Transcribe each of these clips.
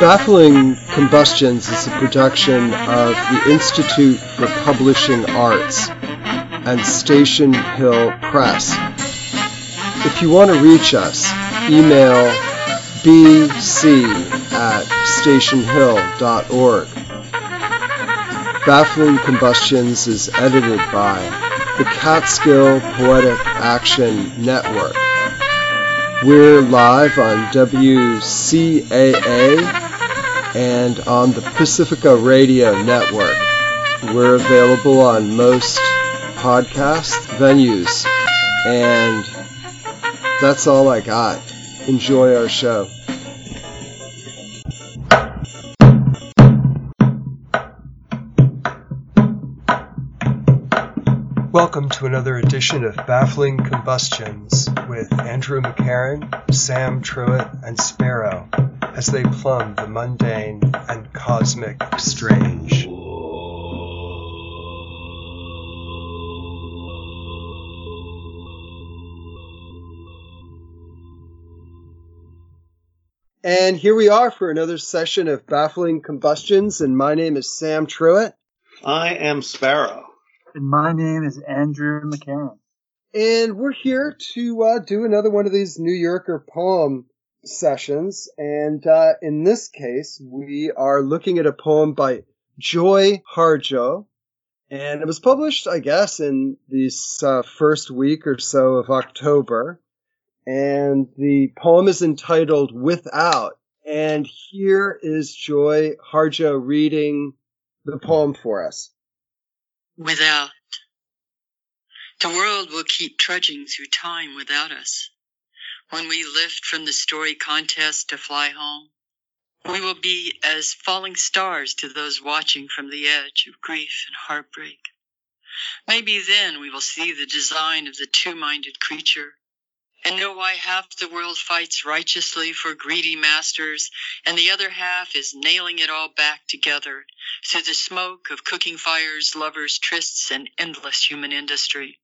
Baffling Combustions is a production of the Institute for Publishing Arts and Station Hill Press. If you want to reach us, email bc at stationhill.org. Baffling Combustions is edited by the Catskill Poetic Action Network. We're live on WCAA and on the Pacifica Radio Network. We're available on most podcast venues, and that's all I got. Enjoy our show. Welcome to another edition of Baffling Combustions with Andrew McCarron, Sam Truitt, and Sparrow as they plumb the mundane and cosmic strange. And here we are for another session of Baffling Combustions, and my name is Sam Truitt. I am Sparrow. And my name is Andrew McCarron. And we're here to uh, do another one of these New Yorker poem sessions. And uh, in this case, we are looking at a poem by Joy Harjo. And it was published, I guess, in this uh, first week or so of October. And the poem is entitled Without. And here is Joy Harjo reading the poem for us. Without. The world will keep trudging through time without us. When we lift from the story contest to fly home, we will be as falling stars to those watching from the edge of grief and heartbreak. Maybe then we will see the design of the two minded creature and know why half the world fights righteously for greedy masters and the other half is nailing it all back together through the smoke of cooking fires, lovers, trysts, and endless human industry.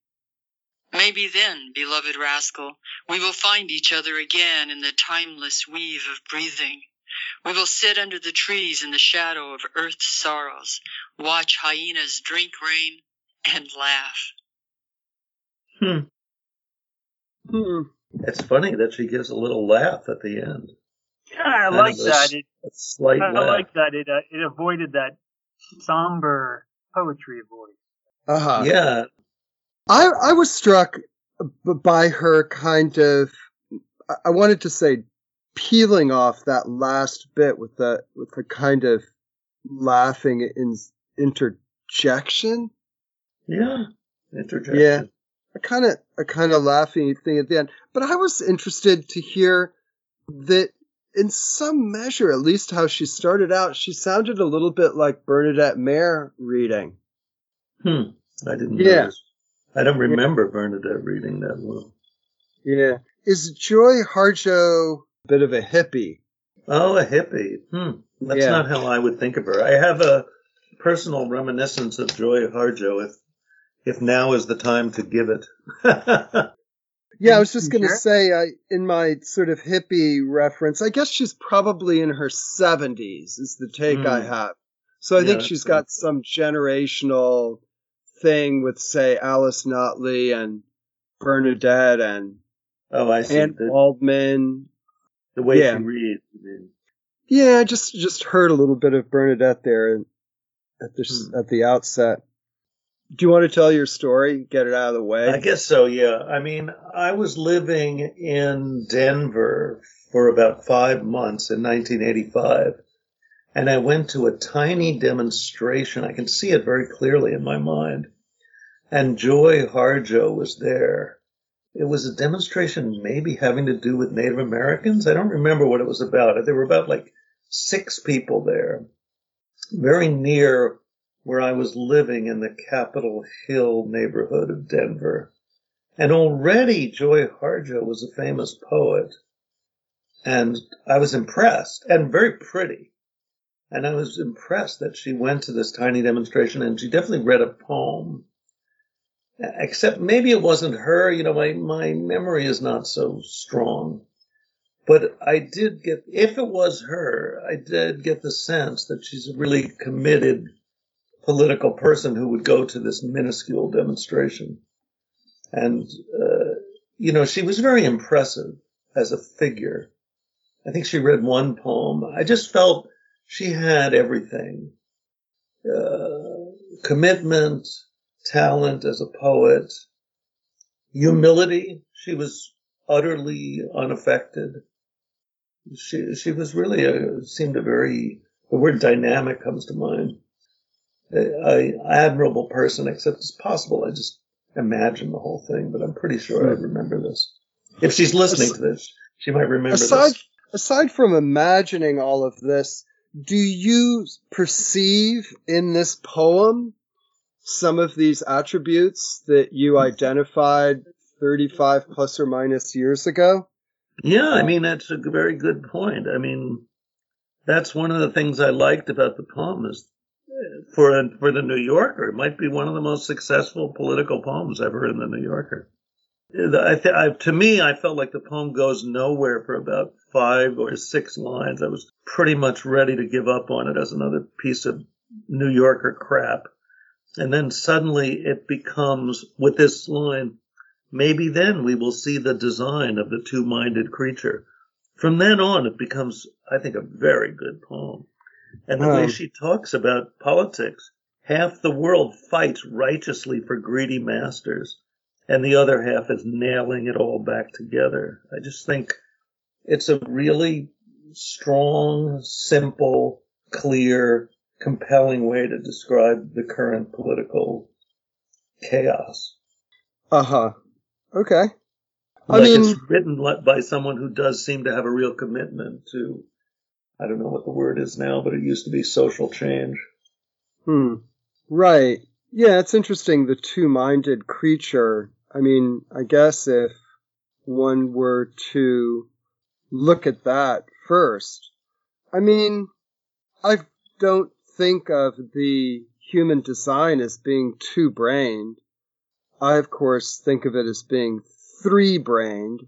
Maybe then, beloved rascal, we will find each other again in the timeless weave of breathing. We will sit under the trees in the shadow of earth's sorrows, watch hyenas drink rain, and laugh. Hmm. Hmm. It's funny that she gives a little laugh at the end. Yeah, I like a, that. It, a slight I, laugh. like that. It uh, it avoided that somber poetry voice. Uh huh. Yeah, I I was struck by her kind of I- I wanted to say peeling off that last bit with the with the kind of laughing in, interjection. yeah. Interjection. Yeah. A kind of a kind of laughing thing at the end. But I was interested to hear that in some measure, at least how she started out, she sounded a little bit like Bernadette Mayer reading. Hmm. I didn't Yeah. notice. I don't remember Bernadette reading that well. Yeah. Is Joy Harjo a bit of a hippie? Oh, a hippie. Hmm. That's Yeah. not how I would think of her. I have a personal reminiscence of Joy Harjo if if now is the time to give it. Yeah, I was just going to sure? say, uh, in my sort of hippie reference, I guess she's probably in her 70s, is the take I Mm. have. So I Yeah, think she's right. got some generational thing with, say, Alice Notley and Bernadette and oh, I see. Anne The, Waldman. the way yeah. she reads. I mean. Yeah, I just just heard a little bit of Bernadette there at the Hmm. at the outset. Do you want to tell your story? Get it out of the way. I guess so, yeah. I mean, I was living in Denver for about five months in 1985, and I went to a tiny demonstration. I can see it very clearly in my mind. And Joy Harjo was there. It was a demonstration maybe having to do with Native Americans. I don't remember what it was about. There were about like six people there, very near where I was living in the Capitol Hill neighborhood of Denver. And already Joy Harjo was a famous poet. And I was impressed and very pretty. And I was impressed that she went to this tiny demonstration and she definitely read a poem. Except maybe it wasn't her. You know, my, my memory is not so strong. But I did get, if it was her, I did get the sense that she's a really committed political person who would go to this minuscule demonstration. And, uh, you know, she was very impressive as a figure. I think she read one poem. I just felt she had everything. Uh, commitment, talent as a poet, humility. She was utterly unaffected. She she was really a seemed a very the word dynamic comes to mind. A, a admirable person, except it's possible I just imagine the whole thing, but I'm pretty sure I hmm. remember this. If she's listening to this, she might remember aside, this. Aside from imagining all of this, do you perceive in this poem some of these attributes that you hmm. identified 35 plus or minus years ago? Yeah, I mean, that's a very good point. I mean, that's one of the things I liked about the poem is for a, for the New Yorker, it might be one of the most successful political poems ever in the New Yorker. I th- I, to me, I felt like the poem goes nowhere for about five or six lines. I was pretty much ready to give up on it as another piece of New Yorker crap. And then suddenly it becomes, with this line, maybe then we will see the design of the two-minded creature. From then on, it becomes, I think, a very good poem. And the way Um, she talks about politics, half the world fights righteously for greedy masters, and the other half is nailing it all back together. I just think it's a really strong, simple, clear, compelling way to describe the current political chaos. Uh huh. Okay. I Like mean- it's written by someone who does seem to have a real commitment to, I don't know what the word is now, but it used to be social change. Hmm. Right. Yeah, it's interesting. The two-minded creature. I mean, I guess if one were to look at that first, I mean, I don't think of the human design as being two-brained. I, of course, think of it as being three-brained.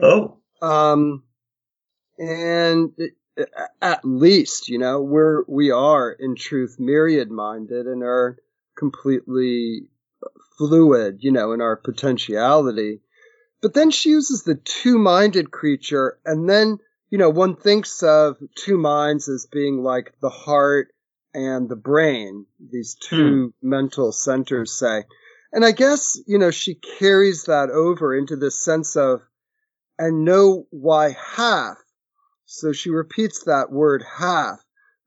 Oh, Um, and it, at least, you know, we're, we are in truth myriad minded and are completely fluid, you know, in our potentiality. But then she uses the two minded creature and then, you know, one thinks of two minds as being like the heart and the brain, these two hmm. mental centers, say. And I guess, you know, she carries that over into this sense of, and know why half. So she repeats that word half.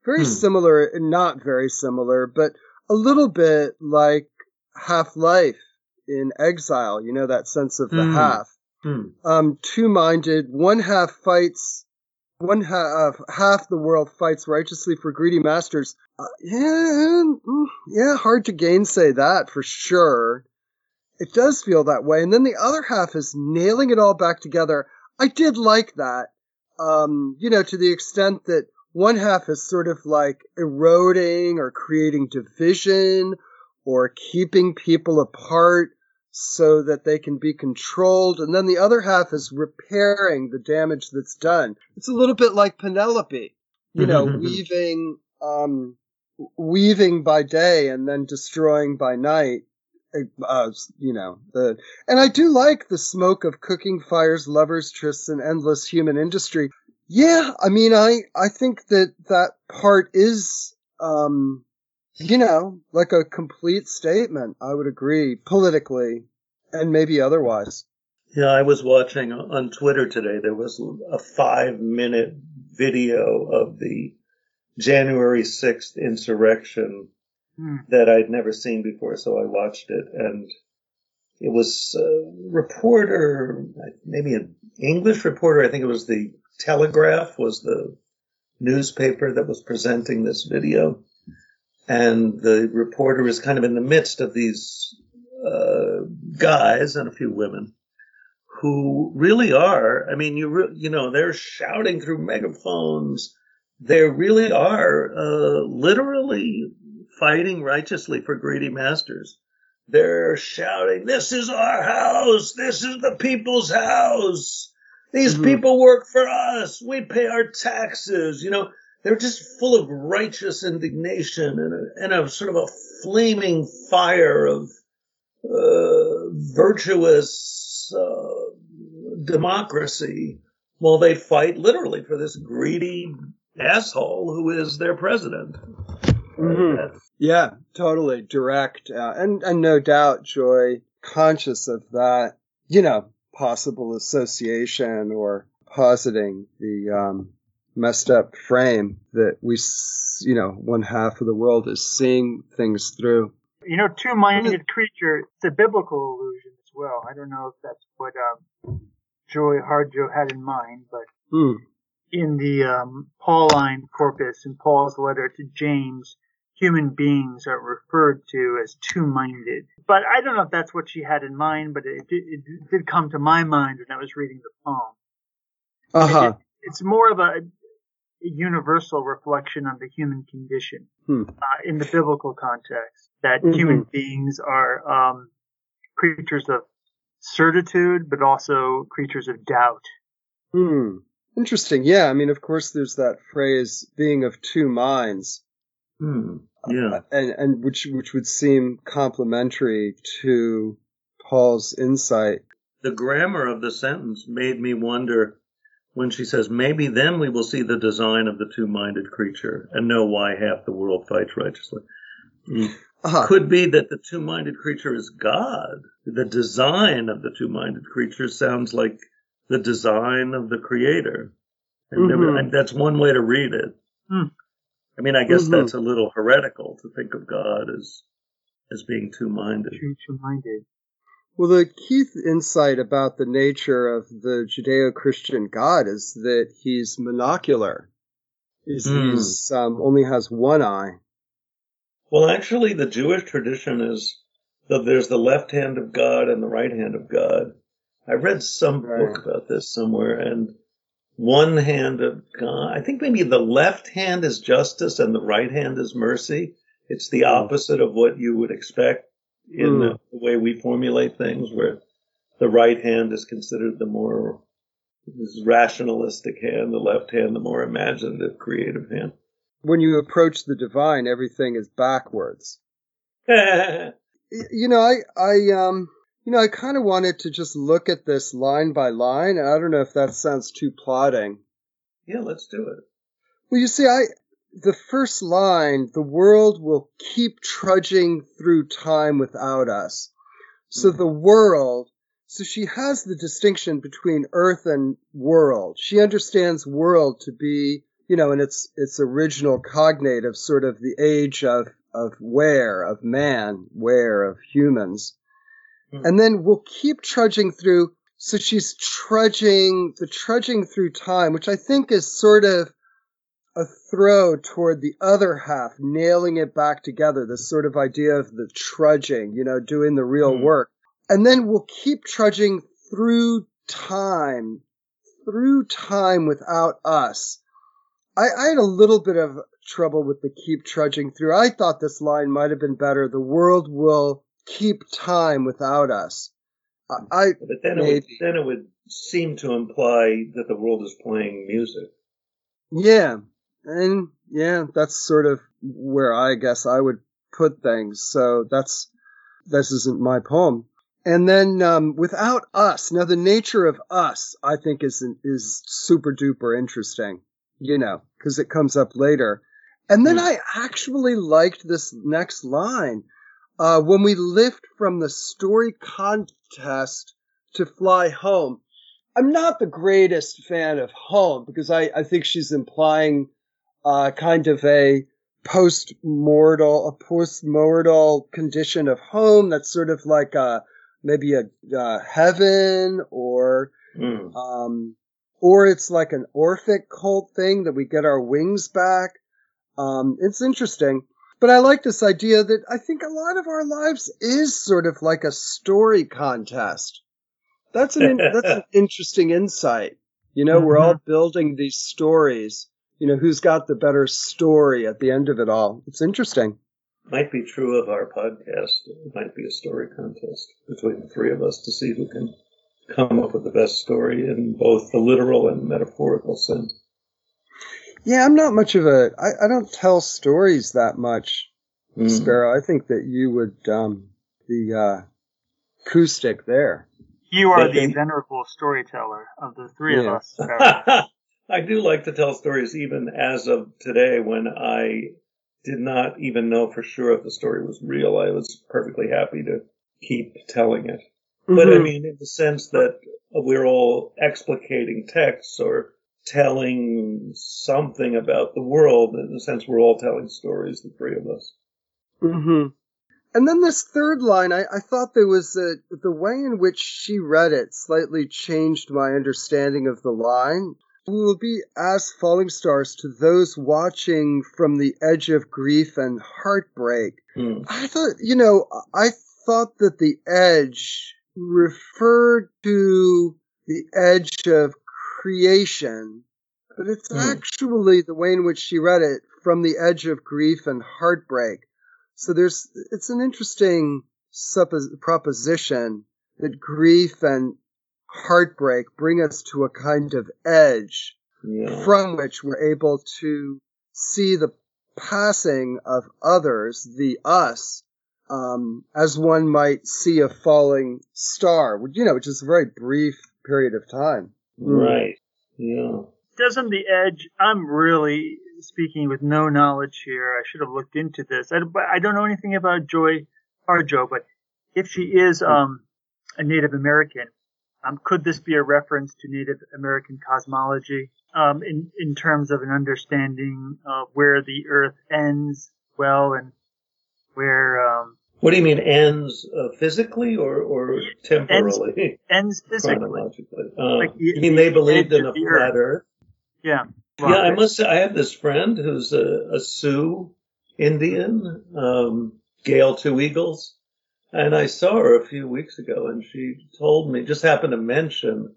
Very Hmm. similar, not very similar, but a little bit like half life in exile. You know, that sense of the Hmm. half. hmm. Um, two minded, one half fights, one half, half the world fights righteously for greedy masters. Uh, yeah, mm, yeah, hard to gainsay that for sure. It does feel that way. And then the other half is nailing it all back together. I did like that. Um, you know, to the extent that one half is sort of like eroding or creating division or keeping people apart so that they can be controlled. And then the other half is repairing the damage that's done. It's a little bit like Penelope, you know, weaving, um, weaving by day and then destroying by night. Uh, you know, the, and I do like the smoke of cooking fires, lovers, trysts, and endless human industry. Yeah, I mean, I, I think that that part is, um, you know, like a complete statement. I would agree politically and maybe otherwise. Yeah, I was watching on Twitter today. There was a five minute video of the January 6th insurrection Hmm. that I'd never seen before, so I watched it. And it was a reporter, maybe an English reporter, I think it was the Telegraph, was the newspaper that was presenting this video. And the reporter is kind of in the midst of these uh, guys and a few women who really are. I mean, you re- you know they're shouting through megaphones. They really are uh, literally fighting righteously for greedy masters. They're shouting, "This is our house. This is the people's house. These Mhm. people work for us. We pay our taxes. You know, they're just full of righteous indignation and a, and a sort of a flaming fire of uh, virtuous uh, democracy while they fight literally for this greedy asshole who is their president. Mhm. Yeah, totally direct, uh, and and no doubt, Joy conscious of that, you know, possible association or positing the um, messed up frame that we, s- you know, one half of the world is seeing things through. You know, two-minded creature. It's a biblical allusion as well. I don't know if that's what um, Joy Harjo had in mind, but Hmm. in the um, Pauline corpus in Paul's letter to James, human beings are referred to as two-minded. But I don't know if that's what she had in mind, but it did, it did come to my mind when I was reading the poem. Uh huh. It's more of a, universal reflection on the human condition Hmm. uh, in the biblical context. That Mhm. human beings are um, creatures of certitude, but also creatures of doubt. Hmm. Interesting. Yeah. I mean, of course, there's that phrase "being of two minds." Hmm. Yeah. and and which which would seem complementary to Paul's insight. The grammar of the sentence made me wonder when she says, maybe then we will see the design of the two minded creature and know why half the world fights righteously. Mm. Ah, Could be that the two minded creature is God. The design of the two minded creature sounds like the design of the creator. I've never- Mhm. and that's one way to read it. Hmm. I mean, I guess Mhm. that's a little heretical to think of God as as being two minded. Two two-minded. well, the key insight about the nature of the Judeo-Christian God is that he's monocular. He's, Hmm. he's um, only has one eye. Well, actually, the Jewish tradition is that there's the left hand of God and the right hand of God. I read some Right. book about this somewhere, and one hand of God, I think maybe the left hand is justice and the right hand is mercy. It's the opposite of what you would expect in the, the way we formulate things, where the right hand is considered the more rationalistic hand, the left hand, the more imaginative, creative hand. When you approach the divine, everything is backwards. You know, I, I, um, you know, I kind of wanted to just look at this line by line. I don't know if that sounds too plodding. yeah, let's do it. Well, you see, I, the first line, the world will keep trudging through time without us. So hmm. the world, so she has the distinction between earth and world. She understands world to be, you know, in its, its original cognate of sort of the age of, of where, of man, where, of humans. Hmm. And then we'll keep trudging through. So she's trudging, the trudging through time, which I think is sort of a throw toward the other half, nailing it back together, this sort of idea of the trudging, you know, doing the real Hmm. work. And then we'll keep trudging through time, through time without us. I, I had a little bit of trouble with the keep trudging through. I thought this line might have been better. The world will keep time without us. I, But then it would then it would seem to imply that the world is playing music. Yeah. And yeah, that's sort of where I guess I would put things. So that's, this isn't my poem. And then, um, without us, now the nature of us, I think is, is super duper interesting, you know, cause it comes up later. And then Hmm. I actually liked this next line. Uh, when we lift from the story contest to fly home. I'm not the greatest fan of home because I, I think she's implying uh, kind of a post-mortal, a post-mortal condition of home that's sort of like a, maybe a uh, heaven or Mm. um, or it's like an Orphic cult thing that we get our wings back. Um, it's interesting. But I like this idea that I think a lot of our lives is sort of like a story contest. That's an in, that's an interesting insight. You know, we're all mm-hmm. building these stories. You know, who's got the better story at the end of it all? It's interesting. Might be true of our podcast. It might be a story contest between the three of us to see who can come up with the best story in both the literal and metaphorical sense. Yeah, I'm not much of a. I, I don't tell stories that much, Mm. Sparrow. I think that you would um, the uh, acoustic there. You are the then- venerable storyteller of the three of us. I do like to tell stories even as of today when I did not even know for sure if the story was real. I was perfectly happy to keep telling it. But I Mhm. mean, in the sense that we're all explicating texts or telling something about the world, in the sense we're all telling stories, the three of us. hmm And then this third line, I, I thought there was a, the way in which she read it slightly changed my understanding of the line. We will be as falling stars to those watching from the edge of grief and heartbreak. Hmm. I thought, you know, I thought that the edge referred to the edge of creation, but it's Hmm. actually the way in which she read it from the edge of grief and heartbreak. So there's, it's an interesting suppos- proposition that grief and heartbreak bring us to a kind of edge Yeah. from which we're able to see the passing of others, the us, um, as one might see a falling star, you know, which is a very brief period of time. Right. Yeah. Doesn't the edge? I'm really speaking with no knowledge here. I should have looked into this. I, I don't know anything about Joy Harjo, but if she is um, a Native American, um, could this be a reference to Native American cosmology um, in in terms of an understanding of where the Earth ends, well, and where um, What do you mean ends uh, physically or, or temporally? ends physically? Chronologically. Uh, Like the- you mean they believed in a flat earth. Earth? Yeah. yeah, I must say, I have this friend who's a, a Sioux Indian, um, Gail Two Eagles, and I saw her a few weeks ago, and she told me, just happened to mention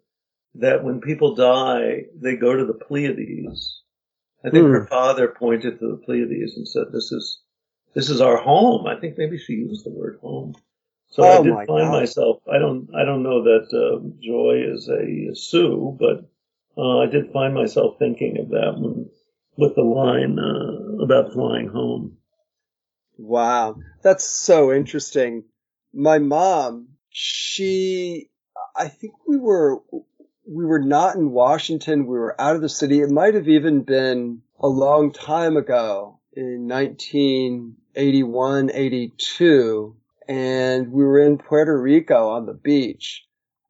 that when people die, they go to the Pleiades. I think Hmm. her father pointed to the Pleiades and said, "This is this is our home." I think maybe she used the word home. So I Oh did my find God. myself. I don't. I don't know that uh, Joy is a Sioux, but uh, I did find myself thinking of that one with the line uh, about flying home. Wow. That's so interesting. My mom, she, I think we were, we were not in Washington. We were out of the city. It might have even been a long time ago in 1981, 82. And we were in Puerto Rico on the beach.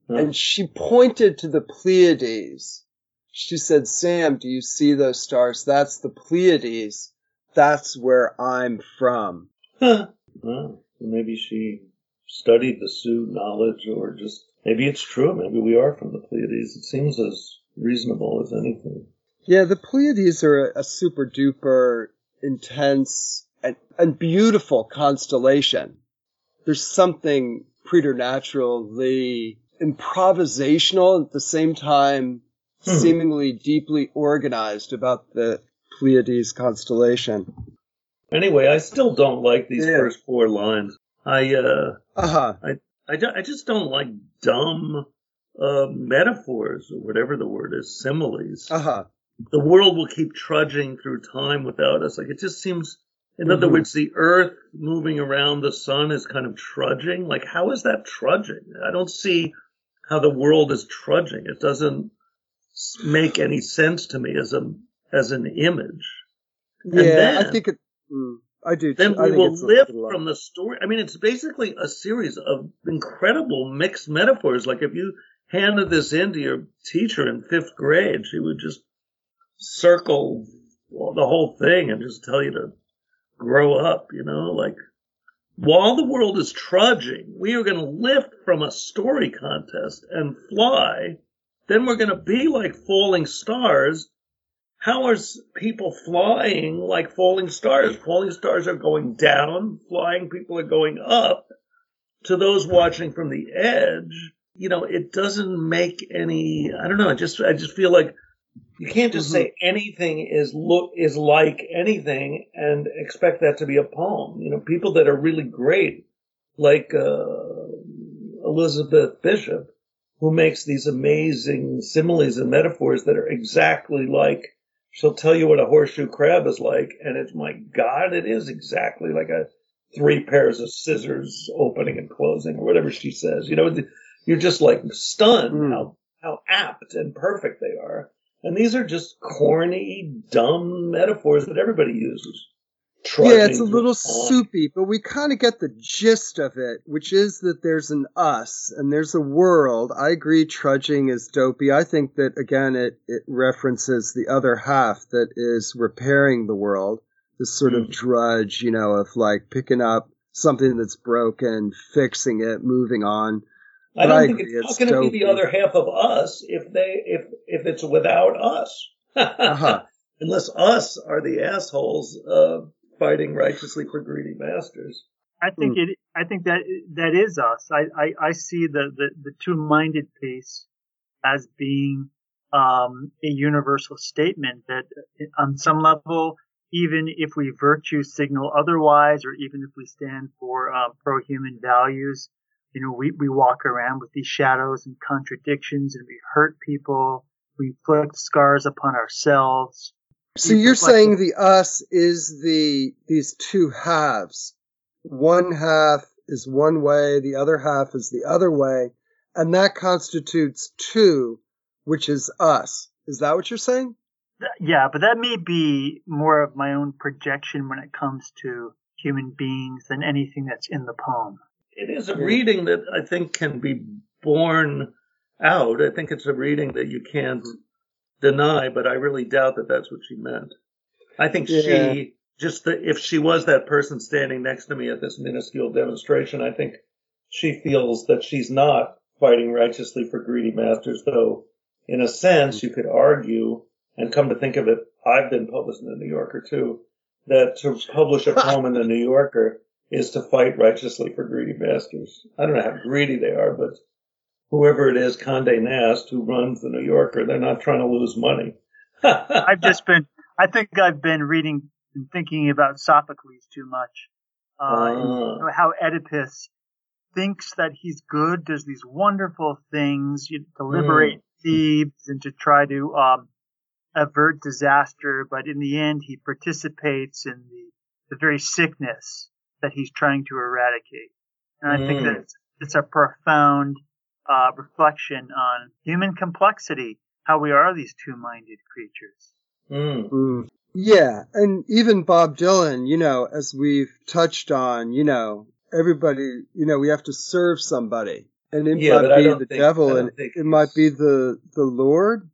Huh. And she pointed to the Pleiades. She said, Sam, do you see those stars? That's the Pleiades. That's where I'm from. Huh. Well, maybe she studied the Sioux knowledge, or just maybe it's true. Maybe we are from the Pleiades. It seems as reasonable as anything. Yeah, the Pleiades are a, a super duper intense and, and beautiful constellation. There's something preternaturally improvisational and at the same time Hmm. seemingly deeply organized about the Pleiades constellation. Anyway, I still don't like these Yeah. first four lines. I uh, Uh-huh. I, ju- I just don't like dumb uh, metaphors or whatever the word is, similes. Uh-huh. The world will keep trudging through time without us. Like it just seems. In other Mhm. words, the Earth moving around the sun is kind of trudging. Like, how is that trudging? I don't see how the world is trudging. It doesn't make any sense to me as a as an image. Yeah, I think it, mm, I do then too. I we will live from the story. I mean, it's basically a series of incredible mixed metaphors. Like if you handed this in to your teacher in fifth grade, she would just circle the whole thing and just tell you to grow up, you know, like while the world is trudging, we are going to lift from a story contest and fly. Then we're going to be like falling stars how are people flying like falling stars? Falling stars are going down, flying people are going up. To those watching from the edge, you know, it doesn't make any, I don't know, I just, I just feel like you can't just say anything is look, is like anything and expect that to be a poem. You know, people that are really great, like, uh, Elizabeth Bishop, who makes these amazing similes and metaphors that are exactly like she'll tell you what a horseshoe crab is like, and it's my God, it is exactly like a three pairs of scissors opening and closing, or whatever she says. You know, you're just like stunned mm. how how apt and perfect they are. And these are just corny, dumb metaphors that everybody uses yeah, it's a little soupy, but we kind of get the gist of it, which is that there's an us and there's a world. I agree, trudging is dopey. I think that again, it it references the other half that is repairing the world. This sort mm. of drudge, you know, of like picking up something that's broken, fixing it, moving on. I don't I think agree, it's, it's going to be the other half of us if they if if it's without us. uh-huh. Unless us are the assholes. Uh, fighting righteously for greedy masters. I think mm. it. I think that that is us. I I, I see the, the the two-minded piece as being um, a universal statement that, on some level, even if we virtue signal otherwise, or even if we stand for uh, pro-human values, you know, we we walk around with these shadows and contradictions, and we hurt people. We inflict scars upon ourselves. So you're saying the us is the these two halves. One half is one way, the other half is the other way, and that constitutes two, which is us. Is that what you're saying? Yeah, but that may be more of my own projection when it comes to human beings than anything that's in the poem. It is a reading that I think can be borne out. I think it's a reading that you can't deny, but I really doubt that that's what she meant. I think yeah. she just the, if she was that person standing next to me at this minuscule demonstration, I think she feels that she's not fighting righteously for greedy masters, though in a sense you could argue and come to think of it, I've been published in the New Yorker too, that to publish a poem in the New Yorker is to fight righteously for greedy bastards. I don't know how greedy they are, but whoever it is, Condé Nast, who runs the New Yorker, they're not trying to lose money. I've just been, I think I've been reading and thinking about Sophocles too much. Uh, uh. How Oedipus thinks that he's good, does these wonderful things you know, to liberate mm. Thebes and to try to um, avert disaster, but in the end, he participates in the, the very sickness that he's trying to eradicate. And I mm. think that it's, it's a profound uh, reflection on human complexity, how we are these two-minded creatures. Mm. Mm. Yeah, and even Bob Dylan, you know, as we've touched on, you know, everybody, you know, we have to serve somebody, and it yeah, might be the think, devil, and it might be the the Lord.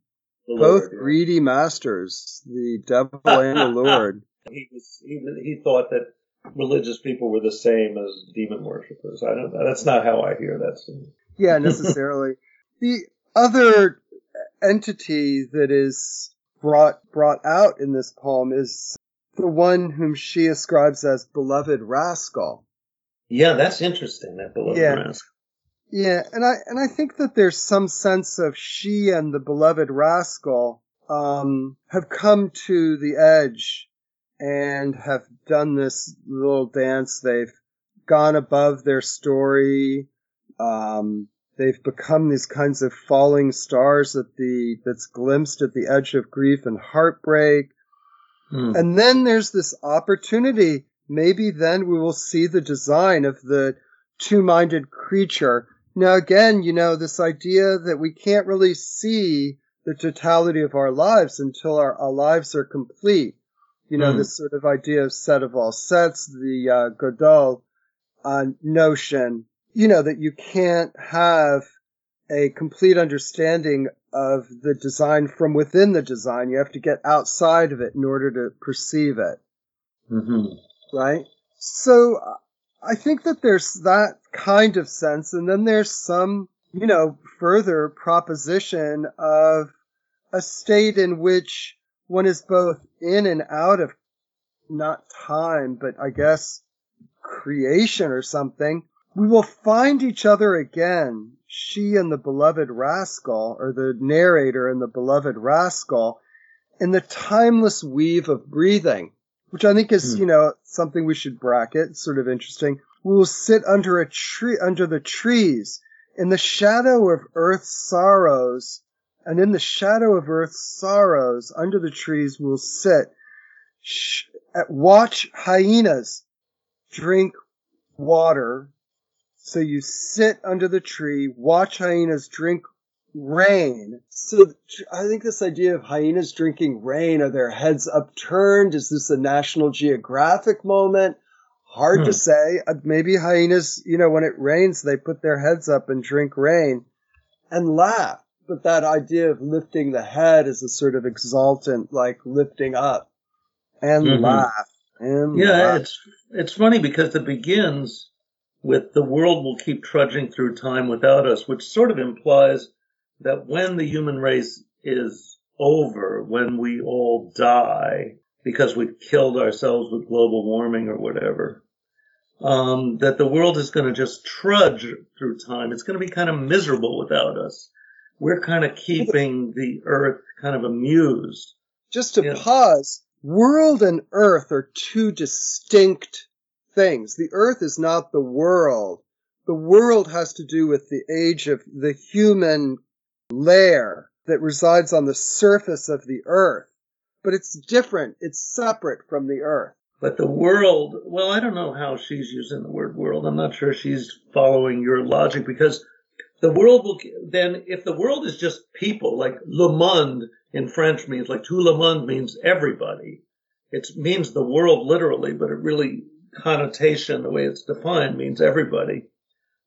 The Both Lord, greedy masters, the devil and the Lord. He was he, he thought that religious people were the same as demon worshippers. I don't. That's not how I hear that. Yeah, necessarily. the other entity that is brought brought out in this poem is the one whom she ascribes as beloved rascal. Yeah, that's interesting. That beloved yeah. rascal. Yeah, and I and I think that there's some sense of she and the beloved rascal um, have come to the edge and have done this little dance. They've gone above their story. Um, they've become these kinds of falling stars that the that's glimpsed at the edge of grief and heartbreak. Mm. And then there's this opportunity. Maybe then we will see the design of the two-minded creature. Now again, you know, this idea that we can't really see the totality of our lives until our, our lives are complete. You know, mm. this sort of idea of set of all sets, the uh, Gödel uh, notion you know, that you can't have a complete understanding of the design from within the design. You have to get outside of it in order to perceive it. Mm-hmm. Right? So I think that there's that kind of sense. And then there's some, you know, further proposition of a state in which one is both in and out of not time, but I guess creation or something we will find each other again, she and the beloved rascal, or the narrator and the beloved rascal, in the timeless weave of breathing, which I think is, hmm. you know, something we should bracket. It's sort of interesting. We will sit under a tree, under the trees In the shadow of earth's sorrows, and in the shadow of earth's sorrows, under the trees will sit, sh- watch hyenas drink water. So you sit under the tree, watch hyenas drink rain. So I think this idea of hyenas drinking rain, are their heads upturned? Is this a National Geographic moment? Hard hmm. to say. Uh, maybe hyenas, you know, when it rains, they put their heads up and drink rain and laugh. But that idea of lifting the head is a sort of exultant, like lifting up and mm-hmm. laugh and yeah, laugh. it's it's funny because it begins with the world will keep trudging through time without us, which sort of implies that when the human race is over, when we all die because we've killed ourselves with global warming or whatever, um, that the world is going to just trudge through time. It's going to be kind of miserable without us. We're kind of keeping the earth kind of amused. Just to you know. pause, world and earth are two distinct things. The earth is not the world. The world has to do with the age of the human layer that resides on the surface of the earth. But it's different. It's separate from the earth. But the world, well, I don't know how she's using the word world. I'm not sure she's following your logic because the world will, then if the world is just people, like le monde in French means, like tout le monde means everybody. It means the world literally, but it really connotation, the way it's defined, means everybody.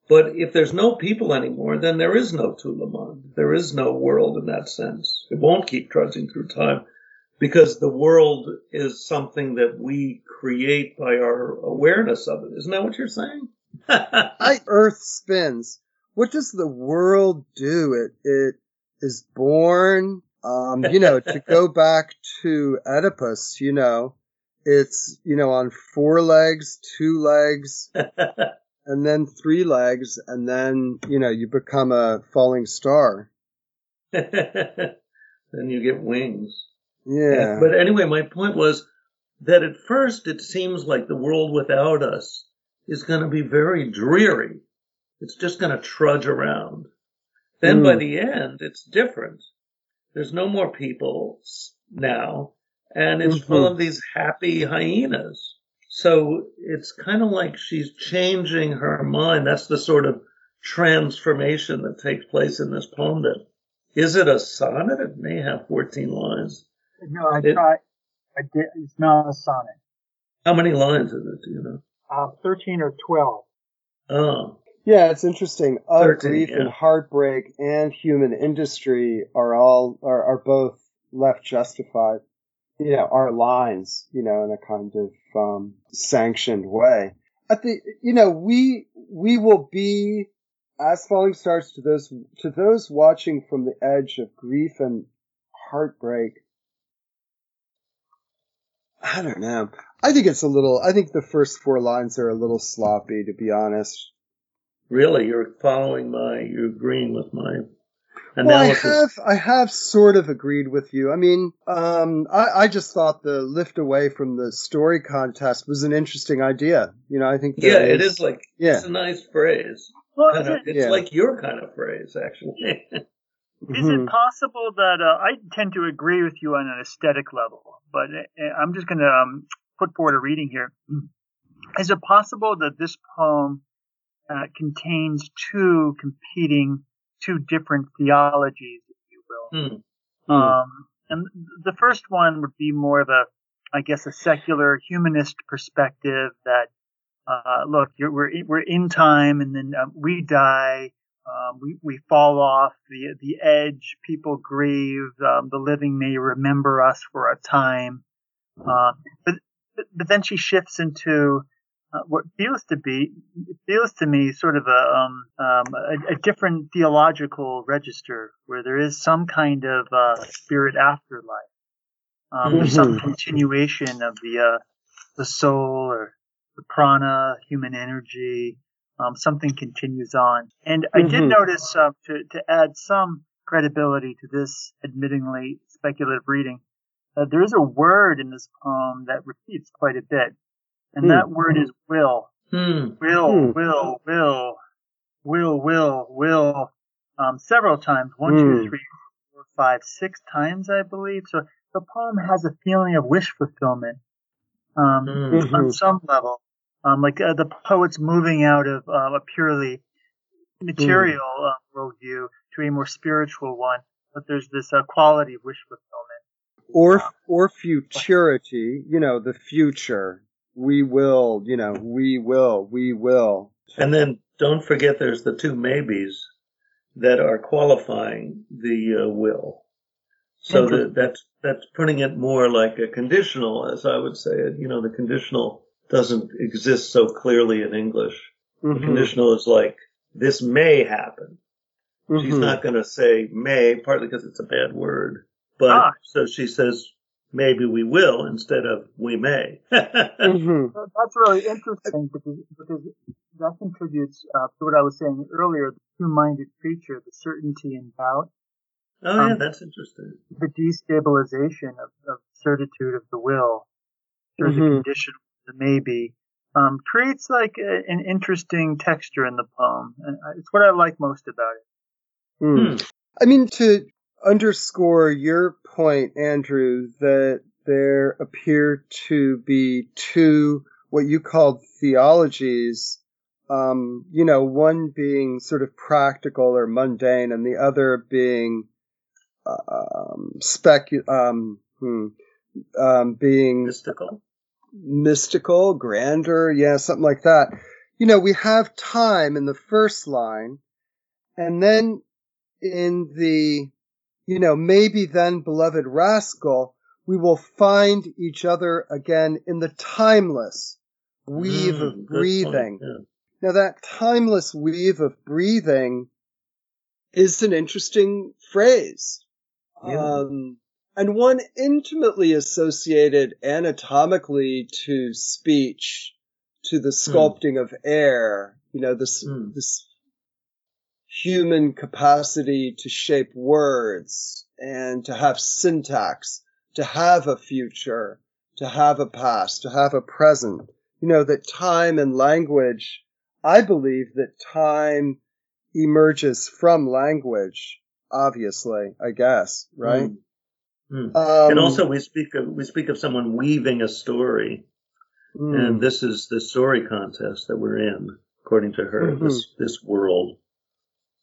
But if there's no people anymore, then there is no tout le monde. There is no world in that sense. It won't keep trudging through time because the world is something that we create by our awareness of it. Isn't that what you're saying? I, Earth spins. What does the world do? It it is born. Um, you know, to go back to Oedipus, you know, it's you know on four legs, two legs, and then three legs, and then, you know, you become a falling star. then you get wings. Yeah. But anyway, my point was that at first it seems like the world without us is going to be very dreary. It's just going to trudge around. Then mm. by the end, it's different. There's no more people now, and it's mm-hmm. full of these happy hyenas. So it's kind of like she's changing her mind. That's the sort of transformation that takes place in this poem. That is it a sonnet? It may have 14 lines. No, I it, tried. I did. It's not a sonnet. How many lines is it? Do you know? Uh, 13 or 12. Oh. Yeah, it's interesting. Of 13, grief yeah. and heartbreak and human industry are all are, are both left justified you know, our lines, you know, in a kind of um, sanctioned way. At the, you know, we we will be as falling stars to those to those watching from the edge of grief and heartbreak. I don't know. I think it's a little. I think the first four lines are a little sloppy, to be honest. Really, you're following my, you're agreeing with my analysis. Well, I have, I have sort of agreed with you. I mean, um, I, I, just thought the lift away from the story contest was an interesting idea. You know, I think. Yeah, it is like, yeah. it's a nice phrase. Well, kind of, it, it's yeah. like your kind of phrase, actually. Is mm-hmm. it possible that uh, I tend to agree with you on an aesthetic level, but uh, I'm just going to um, put forward a reading here. Is it possible that this poem uh, contains two competing two different theologies, if you will. Mm. Um, and the first one would be more of a, I guess, a secular humanist perspective that, uh, look, we're we're in time, and then um, we die. Um, we we fall off the the edge. People grieve. Um, the living may remember us for a time. Uh, but but then she shifts into uh, what feels to be feels to me sort of a, um, um, a, a different theological register where there is some kind of uh, spirit afterlife. Um, mm-hmm. some continuation of the uh, the soul or the prana, human energy. Um, something continues on, and mm-hmm. I did mm-hmm. notice uh, to to add some credibility to this admittingly speculative reading. Uh, there is a word in this poem that repeats quite a bit and hmm. that word is will. Hmm. Will, hmm. will, will. will, will, will, um, several times. One, two, three, four, five, six times, I believe. So the poem has a feeling of wish fulfillment, um, Mm. on some level. Um, like uh, the poet's moving out of uh, a purely material uh, worldview to a more spiritual one, but there's this uh, quality of wish fulfillment. or or futurity, you know, the future. We will, you know, we will, we will. And then don't forget there's the two maybes that are qualifying the uh, will. So that, that's, that's putting it more like a conditional, as I would say it. You know, the conditional doesn't exist so clearly in English. The Mhm, conditional is like, this may happen. She's mhm. not going to say may, partly because it's a bad word. But Ah. so she says, maybe we will instead of we may. Mhm. That's really interesting because, because that contributes uh, to what I was saying earlier, the two-minded creature, the certainty and doubt, oh yeah, Um, that's interesting. the destabilization of, of certitude of the will, through the Mhm. condition of the maybe, um, creates like a, an interesting texture in the poem. And it's what I like most about it. Hmm. I mean, to underscore your point, Andrew, that there appear to be two, what you called theologies, um, you know, one being sort of practical or mundane and the other being, um, specu, um, hmm, um, being Mystical. mystical, grander, yeah, something like that. You know, we have time in the first line, and then in the, you know, maybe then, beloved rascal, we will find each other again in the timeless weave Mm, of point, breathing. yeah. Now, that timeless weave of breathing is an interesting phrase. Yeah. Um, and one intimately associated anatomically to speech, to the sculpting of air, you know, this, Hmm. this human capacity to shape words and to have syntax, to have a future, to have a past, to have a present. You know, that time and language, I believe that time emerges from language, obviously, I guess, right? Mm. Um, and also we speak of we speak of someone weaving a story, mm, and this is the story contest that we're in, according to her. Mhm. This this world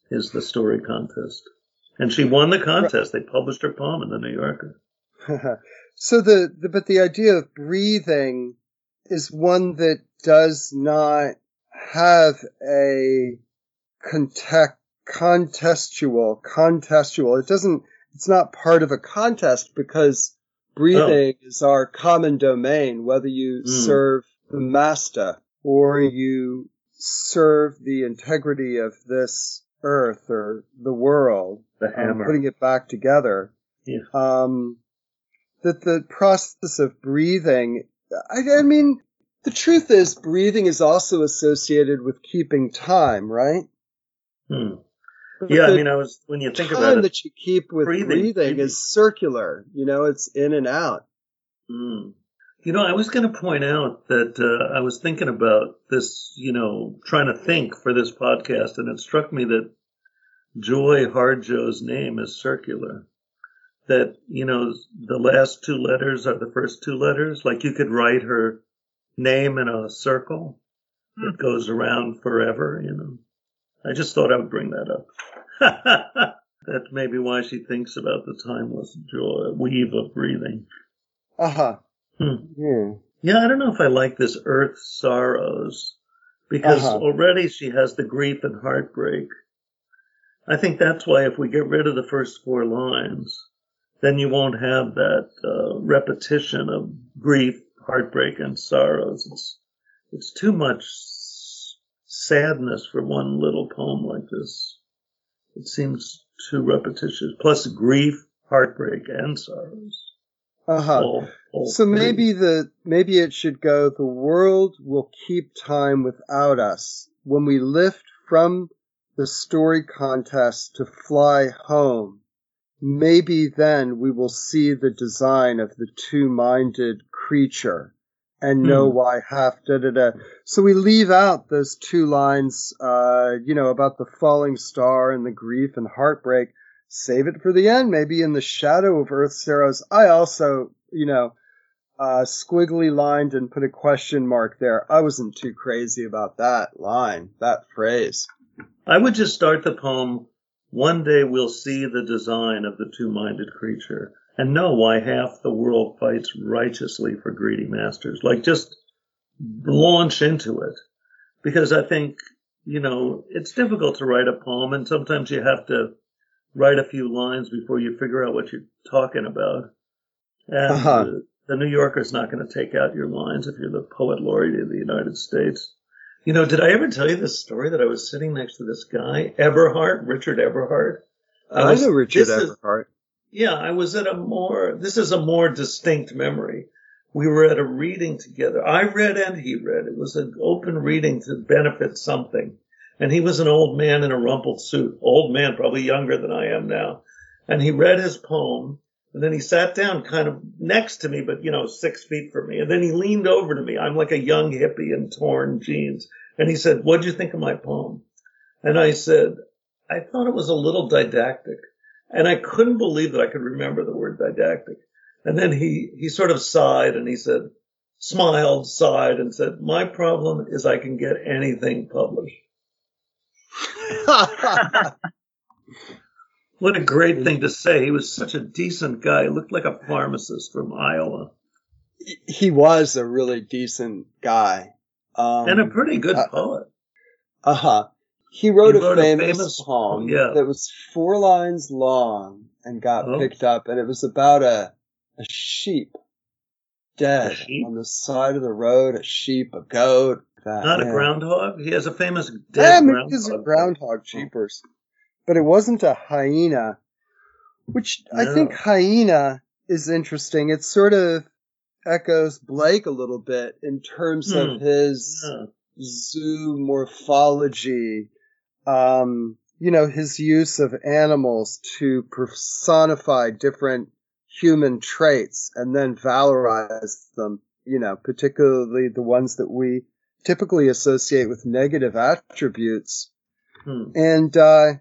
is the story contest, and she won the contest. They published her poem in the New Yorker. so the, the but the idea of breathing is one that does not have a contact contestual contestual it doesn't it's not part of a contest because breathing is our common domain whether you Mm. serve the master or you serve the integrity of this earth or the world The um, putting it back together Yeah. um, that the process of breathing, I, I mean, the truth is breathing is also associated with keeping time, right? Hmm. Yeah, I mean, I was when you think about it. that you keep with breathing, breathing, breathing. is circular. You know, it's in and out. Mm. You know, I was going to point out that uh, I was thinking about this, you know, trying to think for this podcast, and it struck me that Joy Harjo's name is circular. That, you know, the last two letters are the first two letters. Like you could write her name in a circle that goes around forever, you know. I just thought I would bring that up. That's maybe why she thinks about the timeless joy, weave of breathing. Uh huh. Hmm. Yeah. Yeah, I don't know if I like this earth sorrows because Uh-huh. already she has the grief and heartbreak. I think that's why if we get rid of the first four lines, then you won't have that uh, repetition of grief, heartbreak, and sorrows. It's it's too much s- sadness for one little poem like this. It seems too repetitious. Plus grief, heartbreak, and sorrows. Uh huh. All- all So maybe the maybe it should go the world will keep time without us when we lift from the story contest to fly home maybe then we will see the design of the two-minded creature and know Hmm. why half da da da so we leave out those two lines uh, you know, about the falling star and the grief and heartbreak. Save it for the end, maybe in the shadow of Earth's arrows. I also, you know, uh, squiggly lined and put a question mark there. I wasn't too crazy about that line, that phrase. I would just start the poem, one day we'll see the design of the two-minded creature and know why half the world fights righteously for greedy masters. Like just launch into it. Because I think, you know, it's difficult to write a poem and sometimes you have to write a few lines before you figure out what you're talking about. And Uh-huh. uh, the New Yorker's not going to take out your lines if you're the poet laureate of the United States. You know, did I ever tell you this story that I was sitting next to this guy, Eberhart, Richard Eberhart? I, was- know Richard this is- Eberhart. Yeah, I was at a more, this is a more distinct memory. We were at a reading together. I read and he read. It was an open reading to benefit something. And he was an old man in a rumpled suit. Old man, probably younger than I am now. And he read his poem. And then he sat down kind of next to me, but you know, six feet from me. And then he leaned over to me. I'm like a young hippie in torn jeans. And he said, what'd you think of my poem? And I said, I thought it was a little didactic. And I couldn't believe that I could remember the word didactic. And then he, he sort of sighed and he said, smiled, sighed and said, my problem is I can get anything published. What a great thing to say. He was such a decent guy. He looked like a pharmacist from Iowa he was a really decent guy. Um, and a pretty good uh, poet. Uh huh. He wrote, He wrote a, a famous famous- poem yeah. that was four lines long and got Oh. picked up, and it was about a a sheep dead sheep? on the side of the road. A sheep, a goat. That, Not a groundhog. He has a famous Yeah, dead maybe groundhog. it's a groundhog cheapers, but it wasn't a hyena. Which I think hyena is interesting. It sort of echoes Blake a little bit in terms Hmm. of his Yeah. zoo morphology, um, you know, his use of animals to personify different human traits and then valorize them, you know, particularly the ones that we typically associate with negative attributes. Hmm. And, uh,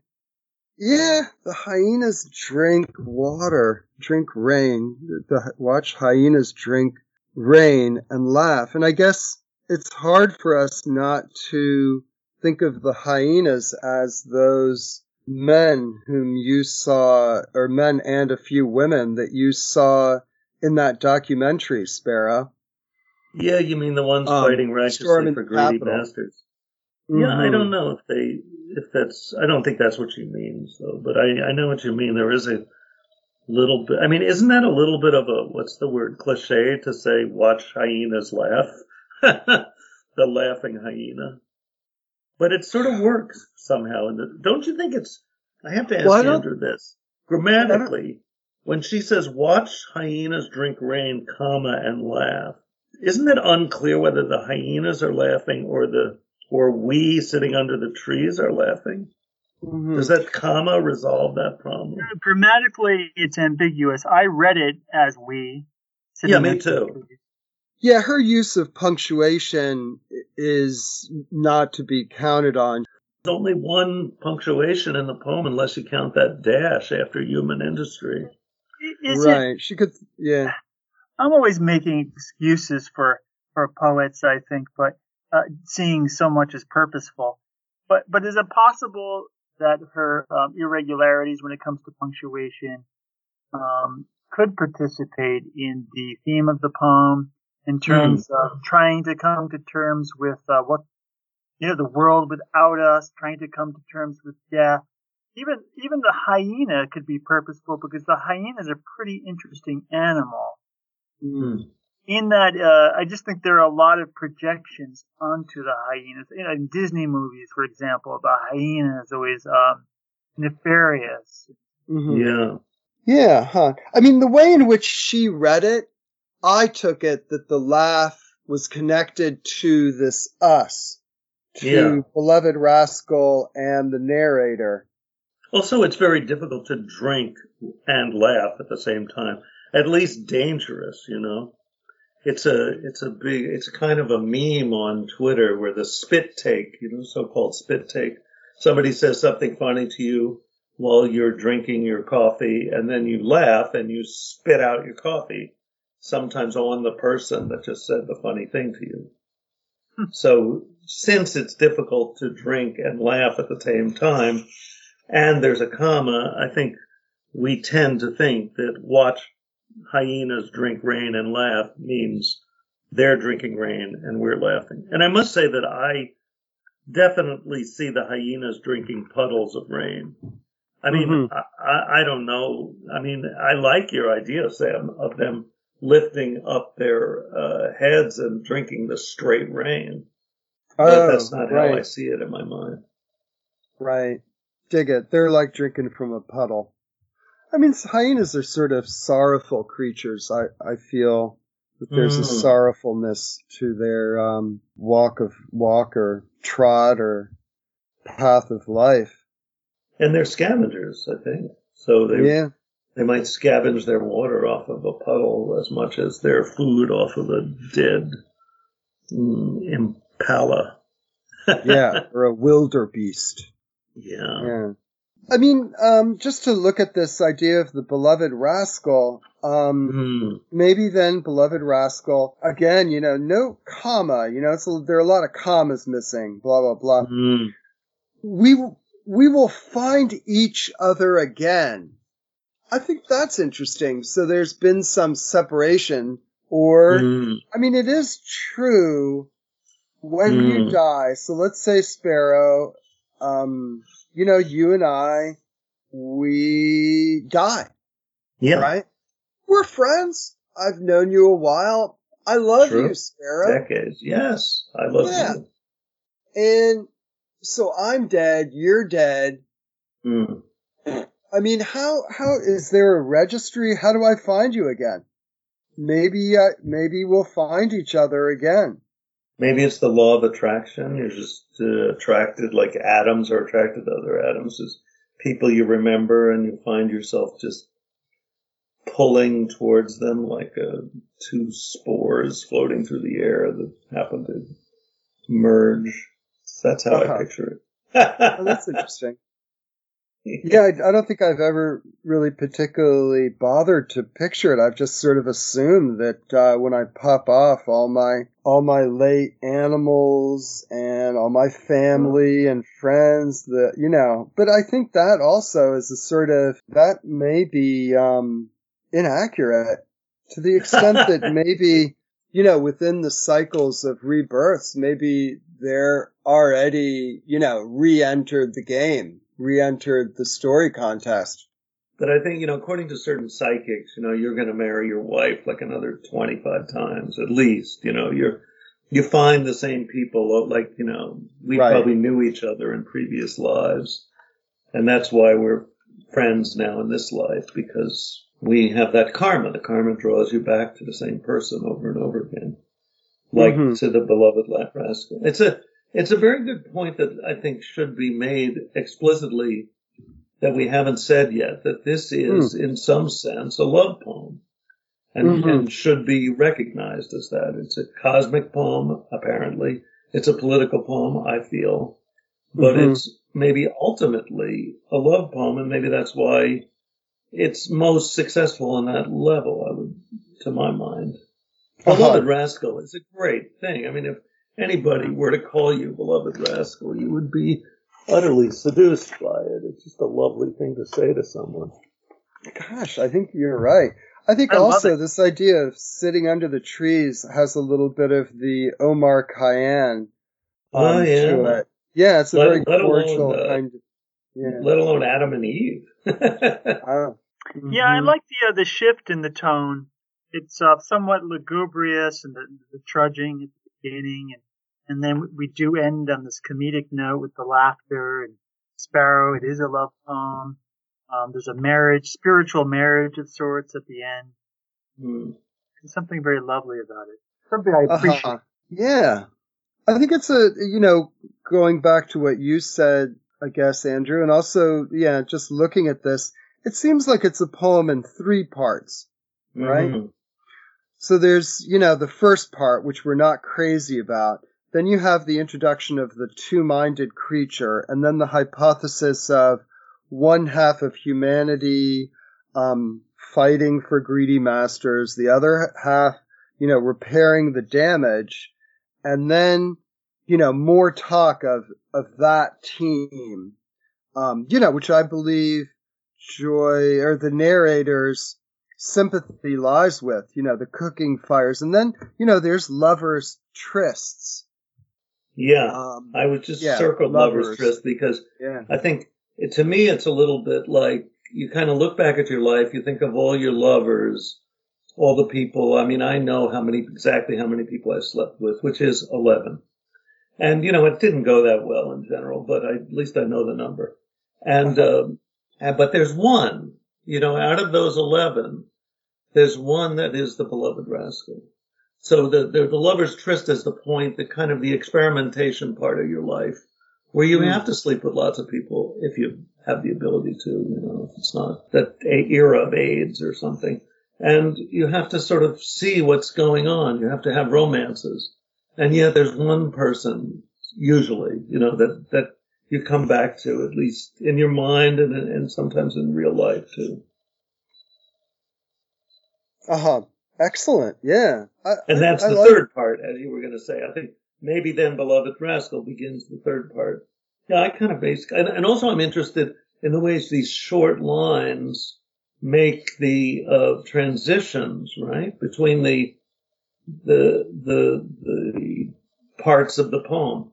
yeah, the hyenas drink water, drink rain. The, watch hyenas drink rain and laugh. And I guess it's hard for us not to think of the hyenas as those men whom you saw, or men and a few women that you saw in that documentary, Sparrow. Yeah, you mean the ones Um, fighting righteously for greedy Capitol. masters? Yeah, I don't know if they, if that's, I don't think that's what she means though, but I, I know what you mean. There is a little bit, I mean, isn't that a little bit of a, what's the word, cliche to say, watch hyenas laugh? the laughing hyena. But it sort of works somehow. And don't you think it's, I have to ask Well, Andrew this. Grammatically, when she says, watch hyenas drink rain, comma, and laugh, isn't it unclear whether the hyenas are laughing or the or we sitting under the trees are laughing? Mhm. Does that comma resolve that problem? Grammatically, it's ambiguous. I read it as we. sitting Yeah, me next to the too. trees. Yeah, her use of punctuation is not to be counted on. There's only one punctuation in the poem unless you count that dash after human industry. Is it right. She could, yeah. I'm always making excuses for for poets, I think, but uh, seeing so much as purposeful. But but is it possible that her um, irregularities when it comes to punctuation um, could participate in the theme of the poem in terms of trying to come to terms with uh, what you know the world without us, trying to come to terms with death. Even even the hyena could be purposeful because the hyena is a pretty interesting animal Mm. in that uh, I just think there are a lot of projections onto the hyenas. You know, in Disney movies, for example, the hyena is always um, nefarious. Mhm. Yeah. Yeah, huh. I mean, the way in which she read it, I took it that the laugh was connected to this us, to Yeah. beloved rascal and the narrator. Also, it's very difficult to drink and laugh at the same time. At least dangerous, you know. It's a it's a big it's kind of a meme on Twitter where the spit take, you know, so-called spit take, somebody says something funny to you while you're drinking your coffee and then you laugh and you spit out your coffee, sometimes on the person that just said the funny thing to you. Hmm. so since it's difficult to drink and laugh at the same time, and there's a comma, I think we tend to think that watch hyenas drink rain and laugh means they're drinking rain and we're laughing. And I must say that I definitely see the hyenas drinking puddles of rain. I mean, Mhm. I, I don't know. I mean, I like your idea, Sam, of them lifting up their uh, heads and drinking the straight rain. But Oh, that's not how I see it in my mind. right. Dig it. They're like drinking from a puddle. I mean, hyenas are sort of sorrowful creatures. I, I feel that there's a Mm. sorrowfulness to their um, walk of walk or trot or path of life. And they're scavengers, I think. So they Yeah, they might scavenge their water off of a puddle as much as their food off of a dead mm, impala. yeah, or a wildebeest. yeah. Yeah. I mean, um, just to look at this idea of the beloved rascal, um, Mm, maybe then beloved rascal again. You know, no comma. You know, it's a, there are a lot of commas missing. Blah blah blah. mm, We we will find each other again. I think that's interesting. So there's been some separation, or mm, I mean, it is true when you Mm. die. So let's say Sparrow, um, you know, you and I, we die, yeah. right? We're friends. I've known you a while. I love True. you, Sparrow. Decades. Yes. I love Yeah. you. And so I'm dead. You're dead. Mm. I mean, how, how is there a registry? How do I find you again? Maybe, uh, maybe we'll find each other again. Maybe it's the law of attraction. You're just uh, attracted, like atoms are attracted to other atoms. As people you remember, and you find yourself just pulling towards them like uh, two spores floating through the air that happen to merge. That's how Uh-huh. I picture Oh, it. that's interesting. Yeah, I, I don't think I've ever really particularly bothered to picture it. I've just sort of assumed that uh, when I pop off, all my all my late animals and all my family and friends, that you know. But I think that also is a sort of that may be um, inaccurate to the extent that maybe you know within the cycles of rebirths, maybe they're already you know re-entered the game re-entered the story contest. But I think, you know, according to certain psychics, you know, you're going to marry your wife like another 25 times at least. You know, you're, you find the same people, like, you know, we Right. probably knew each other in previous lives. And that's why we're friends now in this life because we have that karma. The karma draws you back to the same person over and over again. Like Mhm. to the beloved Laugh Rascal. It's a, it's a very good point that I think should be made explicitly that we haven't said yet that this is in some sense a love poem and, Mhm. and should be recognized as that. It's a cosmic poem, apparently. It's a political poem, I feel, but Mhm. it's maybe ultimately a love poem and maybe that's why it's most successful on that level, I would, to my mind. Uh-huh. Beloved Rascal is a great thing. I mean, if anybody were to call you Beloved Rascal, you would be utterly seduced by it. It's just a lovely thing to say to someone. Gosh, I think you're right. I think I also this idea of sitting under the trees has a little bit of the Omar Khayyam Oh, yeah. to it. Yeah, it's a Let- very let alone, uh, kind of. Yeah. Let alone Adam and Eve. Oh. Yeah, I Mhm. like the uh, the shift in the tone. It's uh, somewhat lugubrious and the, the trudging at the beginning, and and then we do end on this comedic note with the laughter and Sparrow. It is a love poem. Um, there's a marriage, spiritual marriage of sorts at the end. Hmm. There's something very lovely about it. Something I appreciate. Uh-huh. Yeah. I think it's a, you know, going back to what you said, I guess, Andrew, and also, yeah, just looking at this, it seems like it's a poem in three parts. Right. Mhm. So there's, you know, the first part, which we're not crazy about. Then you have the introduction of the two-minded creature, and then the hypothesis of one half of humanity um, fighting for greedy masters, the other half, you know, repairing the damage, and then, you know, more talk of of that team, um, you know, which I believe Joy or the narrator's sympathy lies with, you know, the cooking fires, and then, you know, there's lovers' trysts. Yeah, Um, I would just yeah, circle lovers. lovers tryst because yeah. I think it, to me it's a little bit like you kind of look back at your life, you think of all your lovers, all the people. I mean, I know how many exactly how many people I slept with, which is eleven, and you know it didn't go that well in general, but I, at least I know the number. And um, and- but there's one, you know, out of those eleven, there's one that is the beloved rascal. So the, the, the lover's tryst is the point, the kind of the experimentation part of your life where you Hmm. have to sleep with lots of people if you have the ability to, you know, if it's not that a- era of AIDS or something. And you have to sort of see what's going on. You have to have romances. And yet there's one person, usually, you know, that, that you come back to, at least in your mind and, and sometimes in real life too. Uh huh. Excellent. Yeah. I, And that's I the third part, as you were going to say. I think maybe then Beloved Rascal begins the third part. Yeah, I kind of base, and, and also I'm interested in the ways these short lines make the uh, transitions, right, between the the the the parts of the poem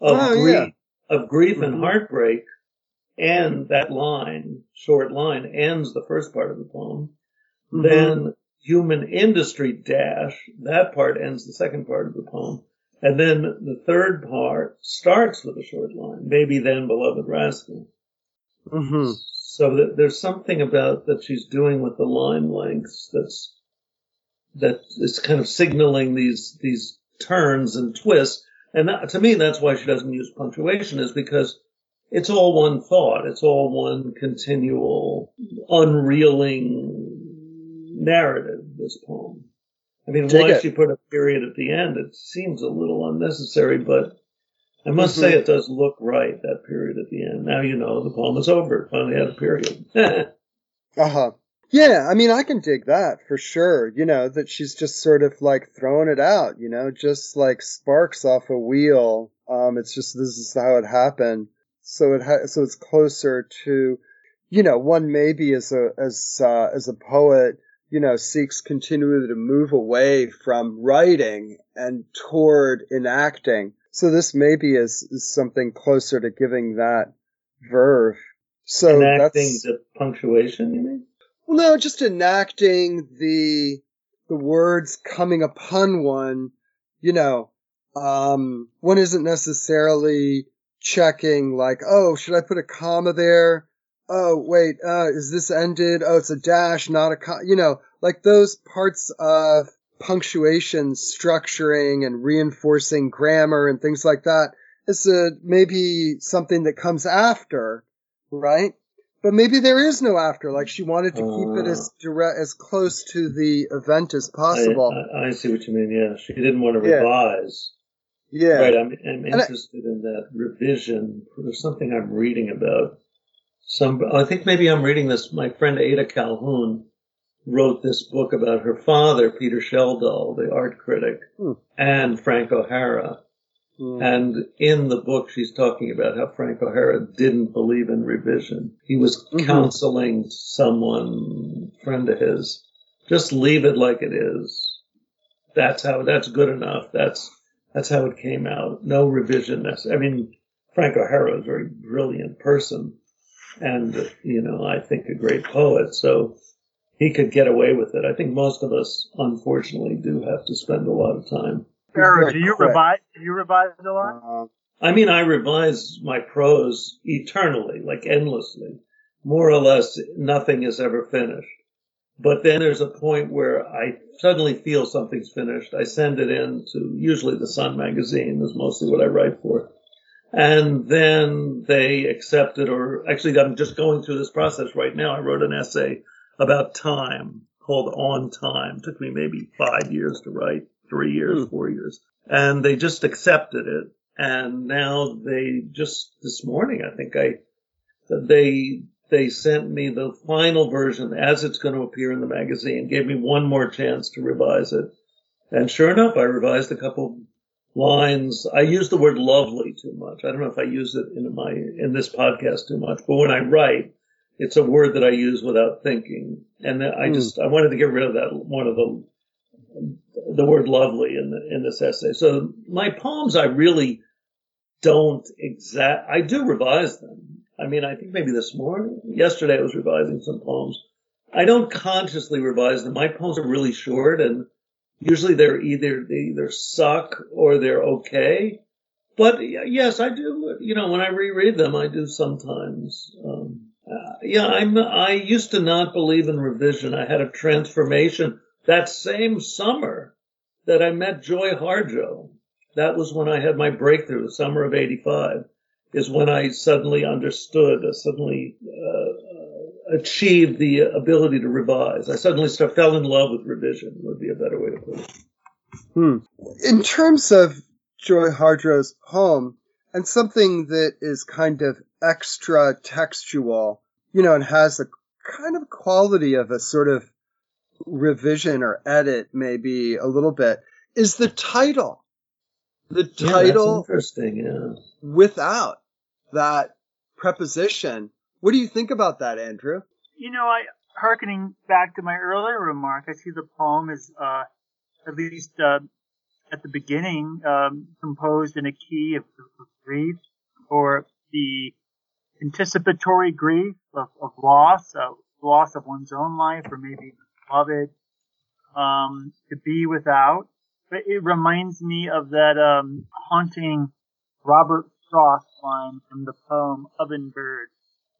of Oh, grief, yeah. of grief and Mhm. heartbreak, and that line, short line, ends the first part of the poem. Mhm. Then human industry dash, that part ends the second part of the poem. And then the third part starts with a short line, maybe then beloved rascal. Mhm. So that there's something about that she's doing with the line lengths that's that is kind of signaling these these turns and twists. And that, to me, that's why she doesn't use punctuation, is because it's all one thought. It's all one continual, unreeling narrative. This poem. I mean, Dig why it. she put a period at the end? It seems a little unnecessary, but I must Mhm. say it does look right that period at the end. Now you know the poem is over. It finally had a period. Uh huh. Yeah, I mean, I can dig that for sure. You know, that she's just sort of like throwing it out, you know, just like sparks off a wheel. Um, it's just, this is how it happened. So it ha- so it's closer to, you know, one maybe as a, as, uh, as a poet, you know, seeks continually to move away from writing and toward enacting. So this maybe is, is something closer to giving that verve. So Enacting that's, the punctuation, you mean? well, no, just enacting the the words coming upon one. You know, um, one isn't necessarily checking like, oh, should I put a comma there? Oh, wait, uh, is this ended? Oh, it's a dash, not a com. You know, like those parts of punctuation, structuring, and reinforcing grammar and things like that is a, maybe something that comes after, right? But maybe there is no after. Like she wanted to keep it as direct, as close to the event as possible. I, I, I see what you mean. Yeah, she didn't want to Yeah. revise. yeah. Right. I'm, I'm And I- interested in that revision. There's something I'm reading about. Some, I think maybe I'm reading this. My friend Ada Calhoun wrote this book about her father, Peter Schjeldahl, the art critic, Hmm. and Frank O'Hara. Mm. And in the book, she's talking about how Frank O'Hara didn't believe in revision. He was Mhm. counseling someone, friend of his, just leave it like it is. That's how, that's good enough. That's, that's how it came out. No revision necessary. I mean, Frank O'Hara is a very brilliant person and, you know, I think a great poet. So he could get away with it. I think most of us, unfortunately, do have to spend a lot of time Arrow, Very do you quick. revise? Do you revise a lot? Uh, I mean, I revise my prose eternally, like endlessly. More or less, nothing is ever finished. But then there's a point where I suddenly feel something's finished. I send it in to usually the Sun magazine is mostly what I write for. And then they accepted, or actually I'm just going through this process right now. I wrote an essay about time called On Time. took me maybe five years to write. three years, Hmm. four years, and they just accepted it. And now they just this morning, I think I they they sent me the final version as it's going to appear in the magazine. Gave me one more chance to revise it, and sure enough, I revised a couple lines. I use the word lovely too much. I don't know if I use it in my in this podcast too much, but when I write, it's a word that I use without thinking, and I Hmm. just I wanted to get rid of that one of the the word lovely in the, in this essay. So my poems, I really don't exact. I do revise them. I mean, I think maybe this morning, yesterday, I was revising some poems. I don't consciously revise them. My poems are really short, and usually they're either they either suck or they're okay. But yes, I do. You know, when I reread them, I do sometimes. Um, uh, yeah, I'm. I used to not believe in revision. I had a transformation that same summer that I met Joy Harjo. That was when I had my breakthrough, the summer of '85, is when I suddenly understood, uh, suddenly uh, achieved the ability to revise. I suddenly start, fell in love with revision. Would be a better way to put it. Hmm. In terms of Joy Harjo's poem, and something that is kind of extra textual, you know, and has a kind of quality of a sort of revision or edit, maybe a little bit, is the title. The Yeah, title that's interesting. Yeah. without that preposition. What do you think about that, Andrew? You know, I harkening back to my earlier remark, I see the poem is uh, at least uh, at the beginning um, composed in a key of, of grief or the anticipatory grief of, of loss, of loss of one's own life or maybe beloved, um, to be without. But it reminds me of that um, haunting Robert Frost line from the poem Oven Bird.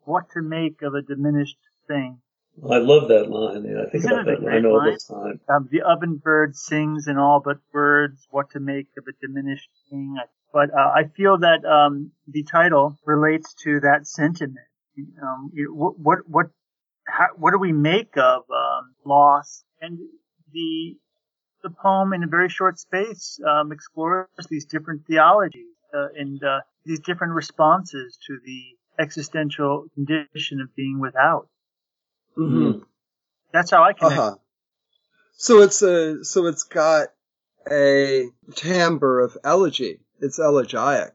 What to make of a diminished thing. I love that line. Yeah, I think Isn't about that great line all the time. Um, the oven bird sings in all but words what to make of a diminished thing. But uh, I feel that um, the title relates to that sentiment. Um, you know, what what what how, what do we make of um, loss? And the the poem, in a very short space, um, explores these different theologies uh, and uh, these different responses to the existential condition of being without. Mhm. That's how I connect. huh. So it's a so it's got a timbre of elegy. It's elegiac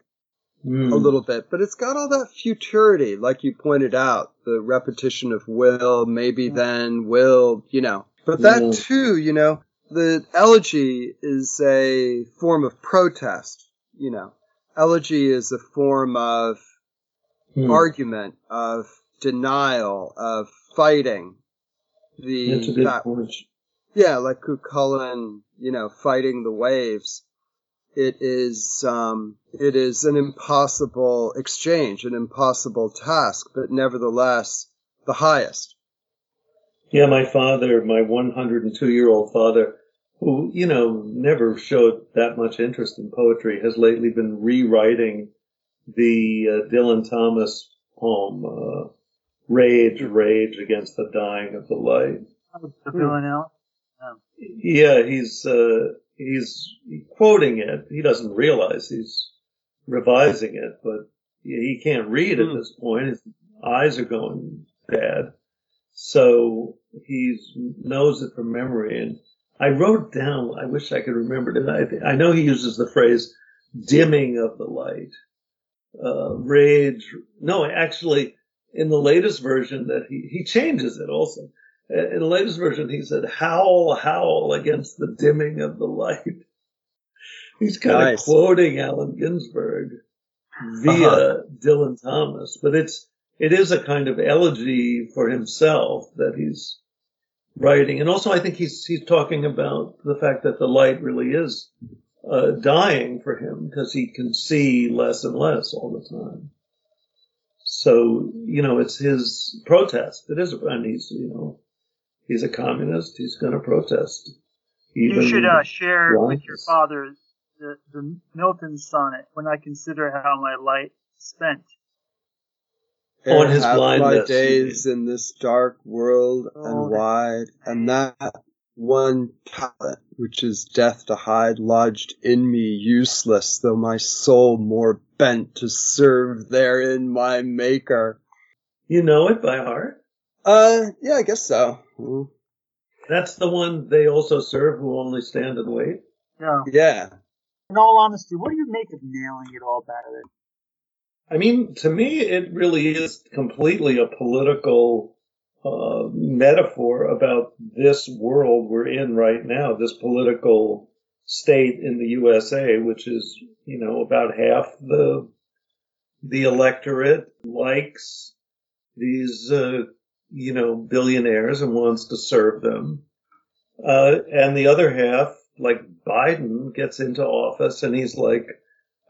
Mm. a little bit, but it's got all that futurity, like you pointed out, the repetition of will, maybe then, will, you know. But that Yeah. too, you know, the elegy is a form of protest, you know. Elegy is a form of Hmm. argument, of denial, of fighting. The That's a good that- yeah, like Cuchulain, you know, fighting the waves. It is, um, it is an impossible exchange, an impossible task, but nevertheless the highest. Yeah, my father, my 102 year old father, who, you know, never showed that much interest in poetry, has lately been rewriting the uh, Dylan Thomas poem, uh, Rage, Rage Against the Dying of the Light. The Hmm. villanelle. Yeah, he's, uh, he's quoting it. He doesn't realize he's revising it, but he can't read at Hmm. this point. His eyes are going bad. So he knows it from memory. And I wrote down, I wish I could remember it. I, I know he uses the phrase dimming of the light. Uh, rage. No, actually, in the latest version that he, he changes it also. Uh, In the latest version, he said, howl, howl against the dimming of the light. He's kind Nice. of quoting Allen Ginsberg via Uh-huh. Dylan Thomas, but it's, it is a kind of elegy for himself that he's writing. And also I think he's, he's talking about the fact that the light really is, uh, dying for him because he can see less and less all the time. So, you know, it's his protest. It is, and he's, you know, he's a communist. He's going to protest. You should uh, share with your father the, the Milton sonnet when I consider how my light is spent. On Ere his have my days in this dark world Oh, and wide, and that one talent, which is death to hide, lodged in me useless, though my soul more bent to serve therein my maker. You know it by heart? Uh, yeah, I guess so. Mm. That's the one they also serve who only stand and wait? No. Yeah. In all honesty, what do you make of nailing it all back there? I mean, to me, it really is completely a political uh, metaphor about this world we're in right now, this political state in the USA, which is, you know, about half the the electorate likes these, uh, you know, billionaires and wants to serve them, uh, and the other half, like Biden, gets into office and he's like,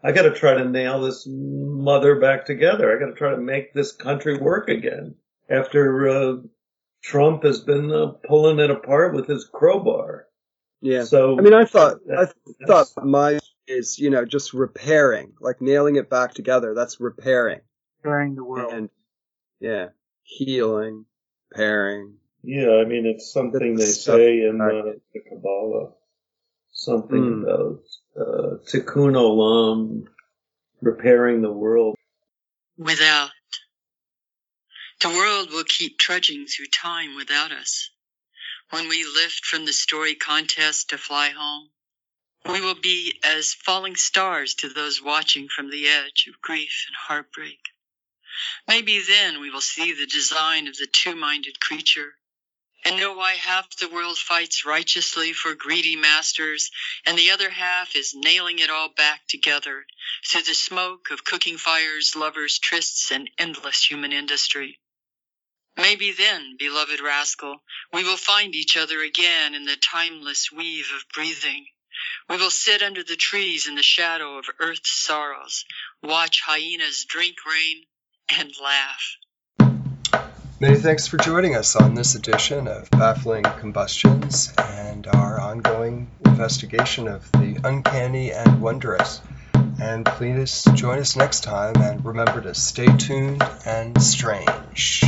I got to try to nail this mother back together. I got to try to make this country work again after uh, Trump has been uh, pulling it apart with his crowbar. Yeah. So I mean, I thought I thought my is you know just repairing, like nailing it back together. That's repairing, Sharing the world. and yeah, healing, pairing. Yeah, I mean, it's something they say in uh, the Kabbalah. Something Hmm. about uh, tikkun olam, repairing the world. Without. The world will keep trudging through time without us. When we lift from the story contest to fly home, we will be as falling stars to those watching from the edge of grief and heartbreak. Maybe then we will see the design of the two-minded creature and know why half the world fights righteously for greedy masters and the other half is nailing it all back together through the smoke of cooking fires, lovers, trysts, and endless human industry. Maybe then, beloved rascal, we will find each other again in the timeless weave of breathing. We will sit under the trees in the shadow of earth's sorrows, watch hyenas drink rain, and laugh. Many thanks for joining us on this edition of Baffling Combustions and our ongoing investigation of the uncanny and wondrous. And please join us next time and remember to stay tuned and strange.